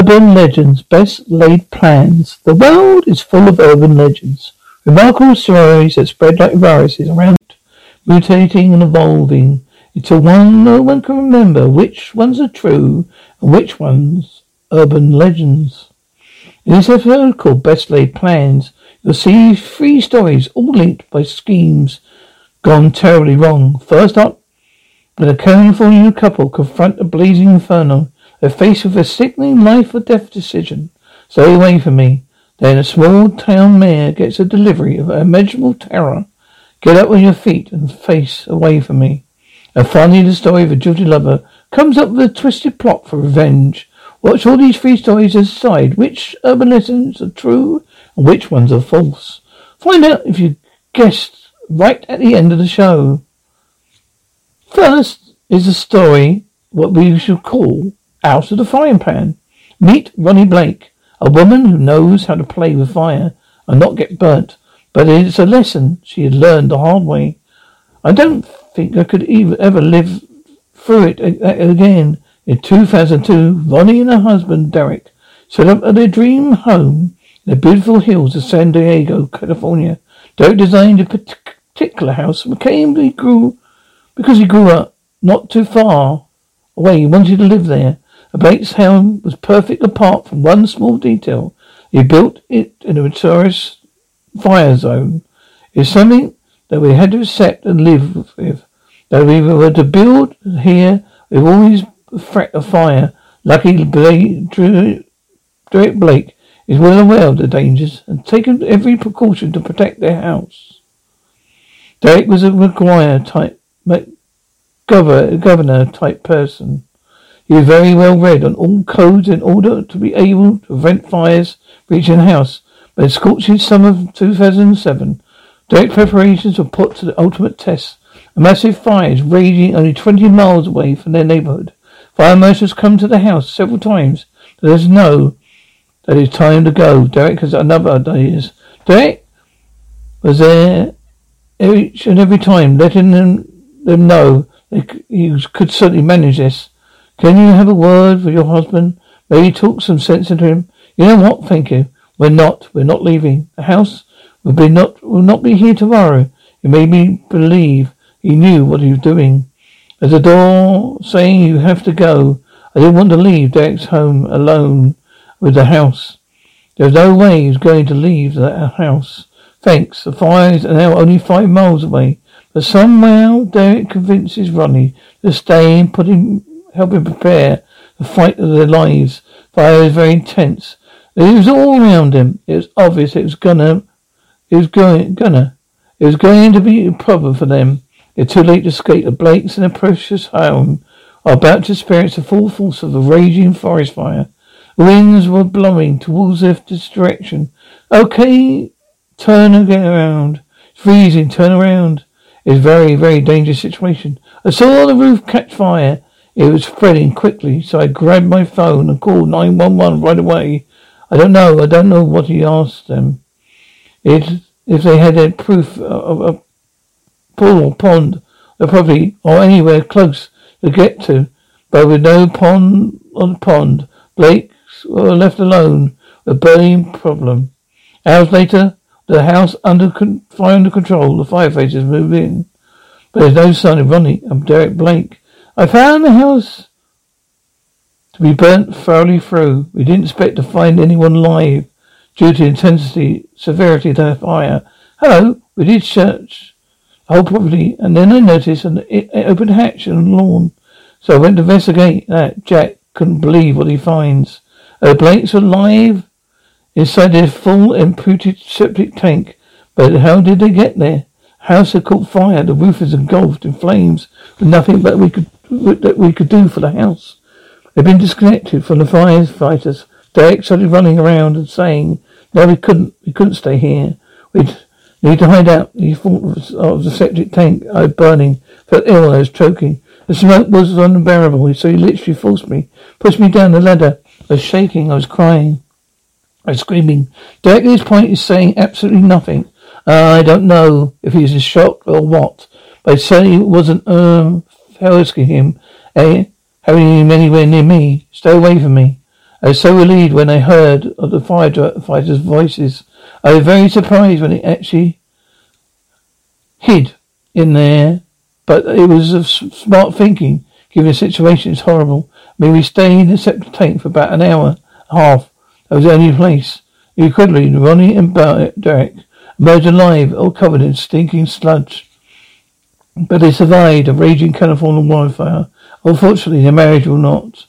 Urban legends, best laid plans. The world is full of urban legends. Remarkable stories that spread like viruses around, mutating and evolving until one no one can remember which ones are true and which ones urban legends. In this episode called Best Laid Plans, you'll see three stories all linked by schemes gone terribly wrong. First up, when a California couple confront a blazing inferno they're faced with a sickening life or death decision. Stay away from me. Then a small town mayor gets a delivery of immeasurable terror. Get up on your feet and face away from me. And finally, the story of a guilty lover comes up with a twisted plot for revenge. Watch all these three stories and decide which urban legends are true and which ones are false. Find out if you guessed right at the end of the show. First is a story what we should call out of the frying pan. Meet Ronnie Blake, a woman who knows how to play with fire and not get burnt, but it's a lesson she had learned the hard way. I don't think I could ever live through it again. In 2002, Ronnie and her husband, Derek, set up at their dream home in the beautiful hills of San Diego, California. Derek designed a particular house became he grew because he grew up not too far away. He wanted to live there. Blake's home was perfect apart from one small detail. He built it in a notorious fire zone. It's something that we had to accept and live with. That we were to build here, we've always threat of fire. Lucky Blake, Derek Blake is well aware of the dangers and taken every precaution to protect their house. Derek was a MacGyver type, governor type person. He was very well read on all codes in order to be able to prevent fires reaching the house. But in scorching summer of 2007, direct preparations were put to the ultimate test. A massive fire is raging only 20 miles away from their neighborhood. Fire marshals come to the house several times to let us know that it's time to go. Derek has another idea. Derek was there each and every time, letting them, them know they, he could certainly manage this. Can you have a word with your husband? Maybe talk some sense into him. You know what? Thank you. We're not. We're not leaving. The house will be not will not be here tomorrow. It made me believe he knew what he was doing. As the door saying you have to go, I didn't want to leave Derek's home alone with the house. There was no way he was going to leave that house. Thanks. The fires are now only five miles away. But somehow Derek convinces Ronnie to stay and put him help him prepare the fight of their lives. Fire was very intense. It was all around him. It was obvious it was gonna, it was going, gonna, it was going to be a problem for them. It's too late to escape. The Blakes and their precious home are about to experience the full force of a raging forest fire. The winds were blowing towards this direction. Okay, turn and get around. It's freezing. Turn around. It's a very, very dangerous situation. I saw the roof catch fire. It was spreading quickly, so I grabbed my phone and called 911 right away. I don't know. I don't know what he asked them. It, if they had any proof of a pool or pond, or probably, or anywhere close to get to. But with no pond on pond, Blakes were left alone with a burning problem. Hours later, the house under fire under control. The firefighters moved in, but there's no sign of Ronnie. I'm Derek Blake. I found the house to be burnt thoroughly through. We didn't expect to find anyone alive due to the intensity, severity of the fire. Hello, we did search the whole property, and then I noticed an open hatch on the lawn. So I went to investigate that. Jack couldn't believe what he finds. Uh, Blake's alive inside their full imputed septic tank. But how did they get there? House had caught fire. The roof is engulfed in flames. With nothing but we could that we could do for the house. They'd been disconnected from the firefighters. Derek started running around and saying, "No, we couldn't. We couldn't stay here. We'd need to hide out." He thought of the septic tank I was burning. Felt ill. I was choking. The smoke was unbearable, so he literally forced me, pushed me down the ladder. I was shaking. I was crying. I was screaming. Derek at this point is saying absolutely nothing. Uh, I don't know if he's in shock or what, but certainly wasn't um, asking him, eh, having him anywhere near me. Stay away from me. I was so relieved when I heard of the firefighters' voices. I was very surprised when it actually hid in there but it was a smart thinking, given the situation is horrible. I mean, we stayed in the septic tank for about an hour and a half. That was the only place. Incredibly, Ronnie and Derek emerged alive, all covered in stinking sludge. But they survived a raging California wildfire. Unfortunately, their marriage will not.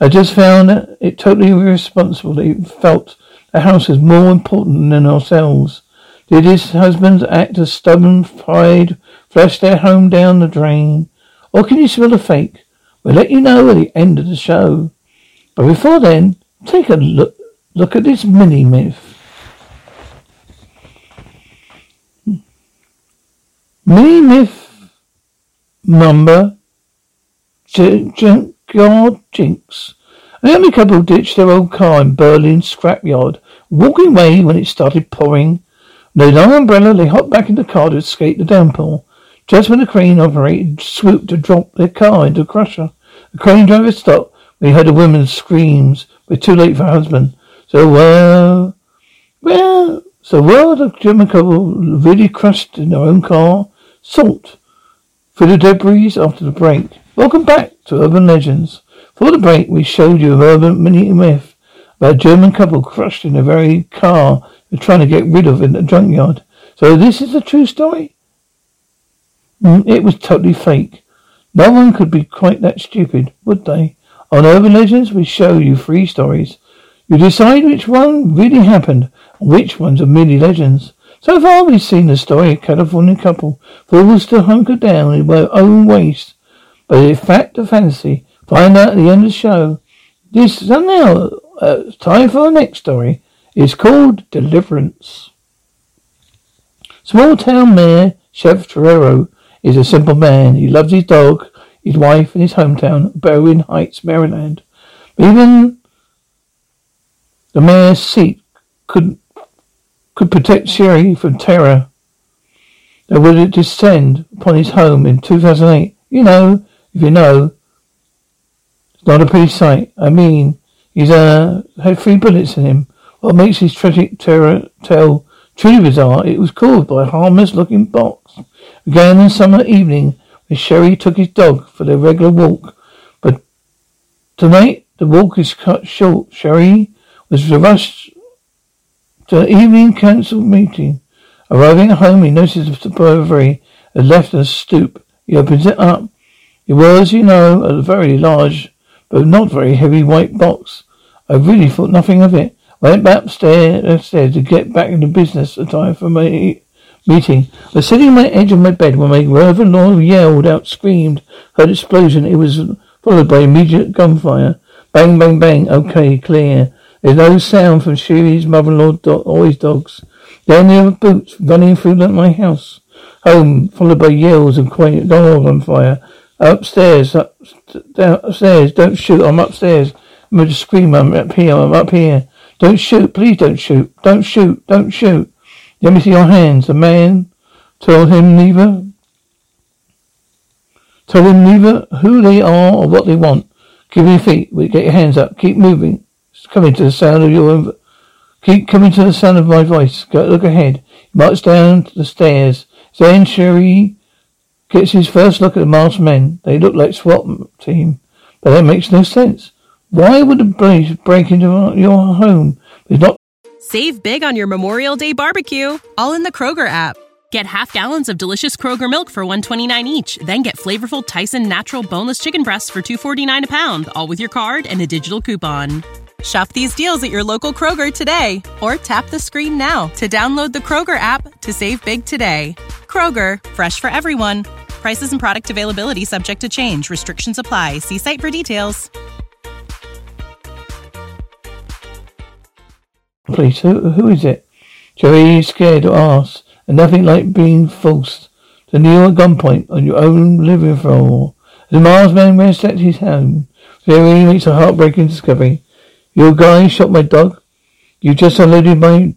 I just found it totally irresponsible. They felt the house was more important than ourselves. Did his husband act as stubborn pride flush their home down the drain? Or can you smell the fake? We'll let you know at the end of the show. But before then, take a look look at this mini myth. Mini myth number junkyard jinx. A young couple ditched their old car in Berlin scrapyard, walking away when it started pouring. No long umbrella, they hopped back in the car to escape the downpour. Just when the crane operator swooped to drop their car into a crusher, the crane driver stopped he heard a woman's screams, but too late for her husband. So, well, well, so well the German couple really crushed in their own car, salt through the debris after the break. Welcome back to Urban Legends. For the break, we showed you an urban mini myth about a German couple crushed in a very car they're trying to get rid of in the junkyard. So this is a true story? Mm, it was totally fake. No one could be quite that stupid, would they? On Urban Legends, we show you three stories. You decide which one really happened and which ones are merely legends. So far, we've seen the story of a California couple forced to hunker down in their own waste. But in fact or fantasy, find out at the end of the show. This is now uh, time for our next story. It's called Deliverance. Small town mayor Chef Torero is a simple man. He loves his dog, his wife, and his hometown, Berwyn Heights, Maryland. Even the mayor's seat could could protect Sherry from terror that would descend upon his home in 2008. You know, if you know, it's not a pretty sight. I mean, he's uh, had three bullets in him. What makes his tragic terror tale truly bizarre, it was caused by a harmless looking box Again, in summer evening when Sherry took his dog for their regular walk. But tonight the walk is cut short. Sherry was rushed to an evening council meeting. Arriving at home, he noticed the burglary had left a stoop. He opens it up. It was, you know, a very large but not very heavy white box. I really thought nothing of it. Went back upstairs, to get back into business. The time for my meeting. I was sitting on the edge of my bed when my mother-in-law yelled out, screamed, heard explosion. It was followed by immediate gunfire. Bang, bang, bang. Okay, clear. There's no sound from Sherry's mother-in-law do- or his dogs. Then there were boots running through my house. Home, followed by yells and quiet dog on fire. Upstairs, up, downstairs. Don't shoot. I'm upstairs. I'm to scream. I'm up here. I'm up here. Don't shoot. Please don't shoot. Don't shoot. Don't shoot. Let me see your hands. The man told him neither. Told him neither who they are or what they want. Give me your feet. Get your hands up. Keep moving. Coming to the sound of your. Keep coming to the sound of my voice. Go look ahead. He marches down the stairs. Then Sherry gets his first look at the masked men. They look like SWAT team, but that makes no sense. Why would the police break into your home? It's not. Save big on your Memorial Day barbecue, all in the Kroger app. Get half gallons of delicious Kroger milk for 129 each, then get flavorful Tyson natural boneless chicken breasts for 249 a pound, all with your card and a digital coupon. Shop these deals at your local Kroger today or tap the screen now to download the Kroger app to save big today. Kroger, fresh for everyone. Prices and product availability subject to change. Restrictions apply. See site for details. Please, who, who is it? Jerry is scared to ask, and nothing like being forced to kneel at gunpoint on your own living floor. A Mars man ransacked his home, Jerry makes a heartbreaking discovery. Your guy shot my dog. You just unloaded my.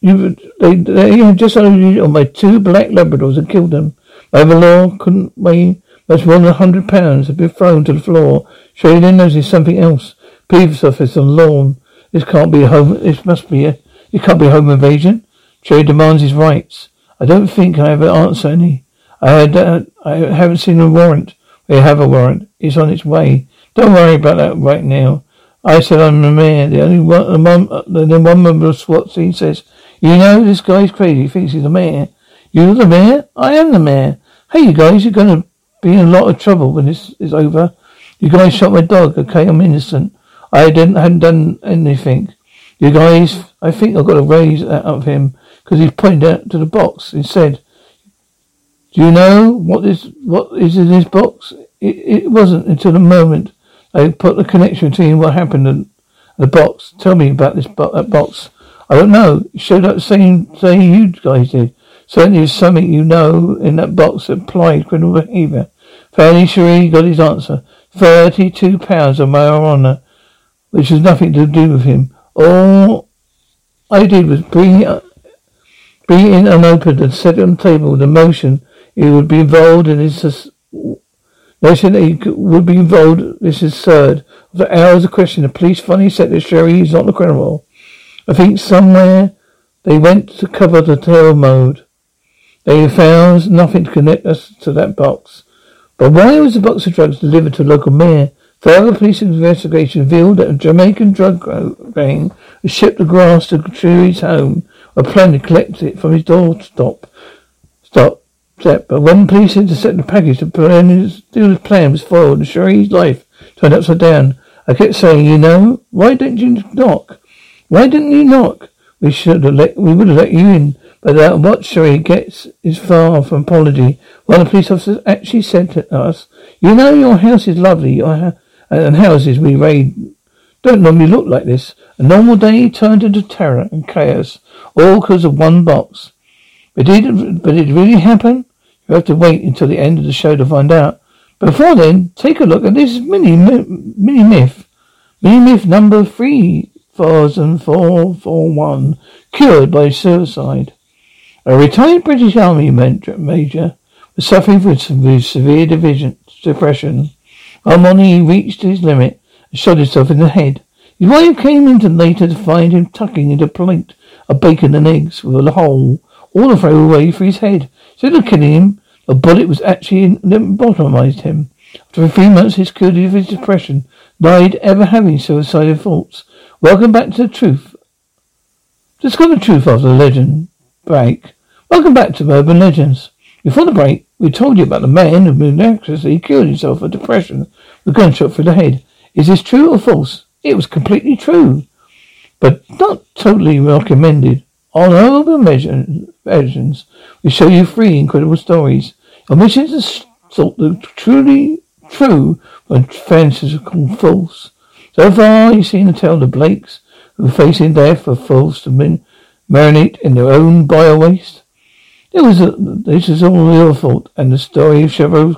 You they they have just unloaded on my two black Labradors and killed them. My law couldn't weigh much more than a hundred pounds. Have been thrown to the floor. Sure, you then notice something else. Police office on lawn. This can't be a home. This must be a. It can't be a home invasion. Cherry demands his rights. I don't think I have an answer any. I had. Uh, I haven't seen a warrant. We have a warrant. It's on its way. Don't worry about that right now. I said I'm the mayor. The only one, the one, the one member of SWAT team says, "You know, this guy's crazy. He thinks he's the mayor. You're the mayor. I am the mayor. Hey, you guys, you're gonna be in a lot of trouble when this is over. You guys shot my dog. Okay, I'm innocent. I didn't, hadn't done anything. You guys, I think I've got to raise that of him because he pointed out to the box. He said, "Do you know what is what is in this box?" It, it wasn't until the moment." I put the connection between what happened and the box. Tell me about this bo- that box. I don't know. It showed up saying saying you guys did. Certainly there's something you know in that box that applied criminal behaviour. Finally Cherie got his answer. Thirty two pounds of marijuana, which has nothing to do with him. All I did was bring it bring it in unopened and set it on the table with the motion he would be involved in his Notion that he would be involved, this is absurd. After hours of questioning, the police finally said that Sherry is not the criminal. I think somewhere they went to cover the terror mode. They found nothing to connect us to that box. But why was the box of drugs delivered to a local mayor? Further police investigation revealed that a Jamaican drug gang shipped the grass to Sherry's home, or planned to collect it from his doorstep. Stop step, but when police intercepted the package, the plan's plan was foiled and life turned upside down. I kept saying, you know, why didn't you knock? Why didn't you knock? We should have let, we would have let you in. But that what Cherie gets is far from apology. One of the police officers actually said to us, you know your house is lovely, your ha- and houses we raid don't normally look like this. A normal day turned into terror and chaos, all because of one box. But did, but it really happen? You have to wait until the end of the show to find out. Before then, take a look at this mini mini myth. Mini myth number three thousand four four one. Cured by suicide. A retired British Army major was suffering from severe division, depression. One morning he reached his limit and shot himself in the head. His wife came in later to find him tucking into a plate of bacon and eggs with a hole all to throw away for his head. Instead of killing him, a bullet was actually lobotomized him. After three months, his cured of his depression, died ever having suicidal thoughts. Welcome back to the truth. Discover the truth of the legend break. Welcome back to Urban Legends. Before the break, we told you about the man who miraculously cured himself of depression with a gunshot through the head. Is this true or false? It was completely true, but not totally recommended. On Urban Legends, we show you three incredible stories Omissions are thought the truly true when fancies are called false. So far, you've seen the tale of Blakes who facing death are forced to min- marinate in their own bio waste. It was a, this is all your fault, and the story of Chevreau,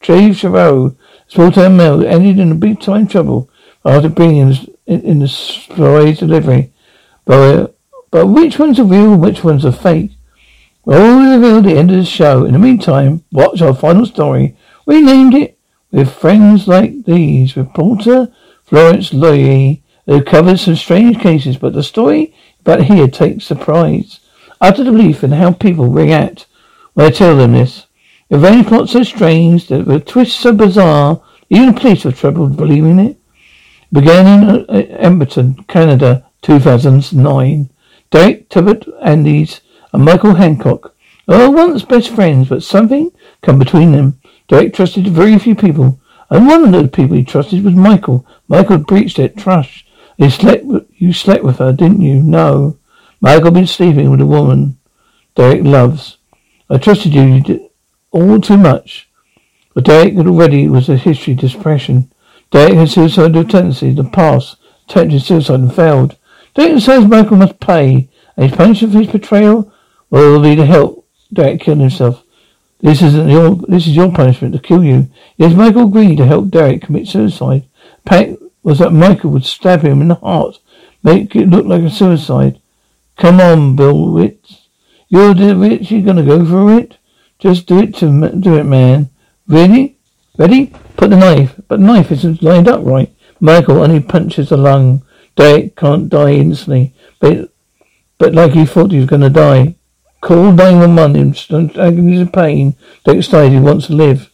Chave Chevreau, small town mill, ended in a big time trouble after being in, in, the story delivery. But, uh, but which ones are real and which ones are fake? Well, we revealed the end of the show. In the meantime, watch our final story. We named it With Friends Like These. Reporter Florence Loyer. who covered some strange cases, but the story about here takes surprise. Utter belief in how people react when I tell them this. The revenge plot so strange, the, the twist so bizarre, Even the police have trouble believing it. Began in uh, Edmonton, Canada, 2009. Derek Tubbett Andes and Michael Hancock are once best friends, but something come between them. Derek trusted very few people, and one of those people he trusted was Michael. Michael breached that trust. You slept, you slept with her, didn't you? No. Michael been sleeping with a woman Derek loves. I trusted you, you did all too much. But Derek already was a history of depression. Derek had suicidal tendencies the past, attempted suicide and failed. Derek says Michael must pay, and his punishment for his betrayal will be to help Derek kill himself. This isn't your this is your punishment to kill you. Yes, Michael agreed to help Derek commit suicide. Pact was that Michael would stab him in the heart, make it look like a suicide. Come on, Bill Witz. You're the Witz, you're gonna go for it? Just do it to do it, man. Really? Ready? Put the knife. But the knife isn't lined up right. Michael only punches the lung. Derek can't die instantly. But but like he thought he was gonna die. Call 911 in agony of pain. Derek decides he wants to live.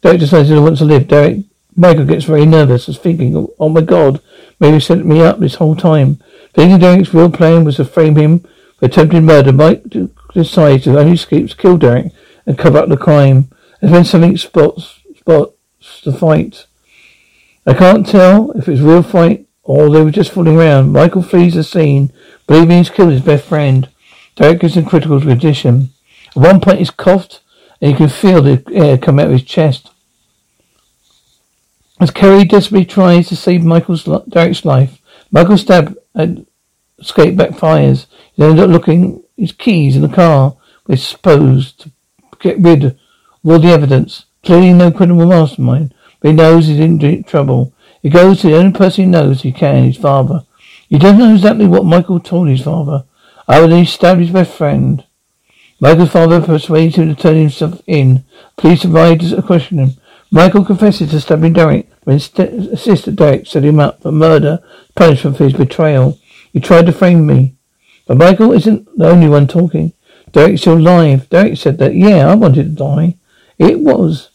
Derek decides he wants to live. Derek Michael gets very nervous as thinking, oh my god, maybe he set me up this whole time. Thinking Derek's real plan was to frame him for attempted murder, Mike decides to only escape kill Derek and cover up the crime. And when something spots spots the fight. I can't tell if it's real fight or they were just fooling around. Michael flees the scene, believing he's killed his best friend. Derek is in critical condition. At one point he's coughed and you can feel the air come out of his chest. As Kerry desperately tries to save Michael's Derek's life, Michael's stab and escape backfires. He ends up looking his keys in the car, which is supposed to get rid of all the evidence. Clearly no criminal mastermind, but he knows he's in trouble. He goes to the only person he knows he can, his father. He doesn't know exactly what Michael told his father, than he stabbed his best friend. Michael's father persuades him to turn himself in. Police arrive to question him. Michael confesses to stabbing Derek when st- sister Derek set him up for murder, punishment for his betrayal. He tried to frame me. But Michael isn't the only one talking. Derek's still alive. Derek said that, yeah, I wanted to die. It was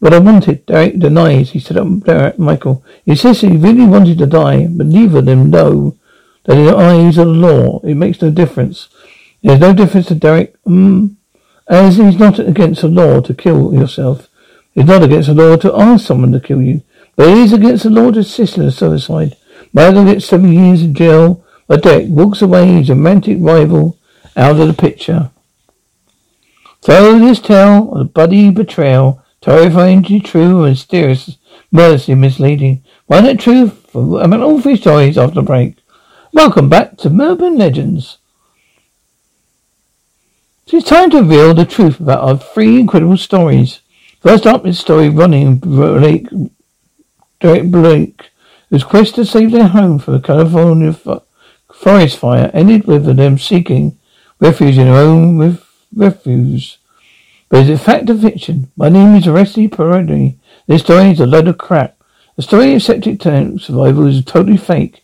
what I wanted. Derek denies. He said up Derek, Michael. He says he really wanted to die, but neither of them know that in the eyes of the law, it makes no difference. There's no difference to Derek, mm, as he's not against the law to kill yourself. It's not against the law to ask someone to kill you, but it is against the law to assist in a suicide. Michael gets seven years in jail. But Derek walks away his romantic rival out of the picture. So this tale of bloody betrayal, terrifyingly true and mysterious, mercilessly misleading. Why not true for mean all three stories after the break. Welcome back to Melbourne Legends. It's time to reveal the truth about our three incredible stories. First up is the story running Blake, Derek Blake, whose quest to save their home from a California forest fire ended with them seeking refuge in their own refuse. But is it fact or fiction? My name is Arresty Parodi. This story is a load of crap. The story of septic tank survival is totally fake.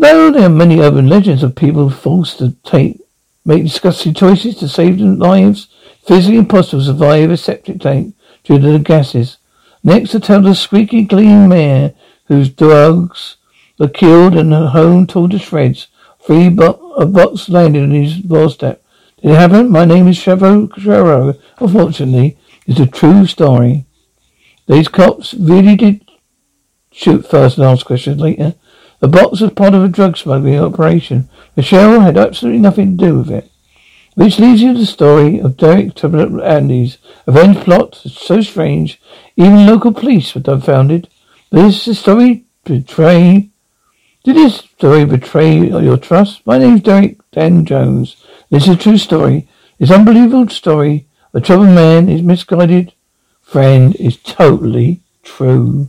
Though there are many urban legends of people forced to take make disgusting choices to save their lives, physically impossible to survive a septic tank due to the gases. Next, to tell the squeaky clean mare whose dogs were killed and her home torn to shreds. Three bo- a box landed on his doorstep. Did it happen? My name is Chavo Charo. Unfortunately, it's a true story. These cops really did shoot first and ask questions later. The box was part of a drug smuggling operation. Michelle had absolutely nothing to do with it. Which leads you to the story of Derek Tubbett Andes. Revenge plot so strange, even local police were dumbfounded. But is story betray? Did this story betray your trust? My name's Derek Dan Jones. This is a true story. This unbelievable story a troubled man, his misguided friend, is totally true.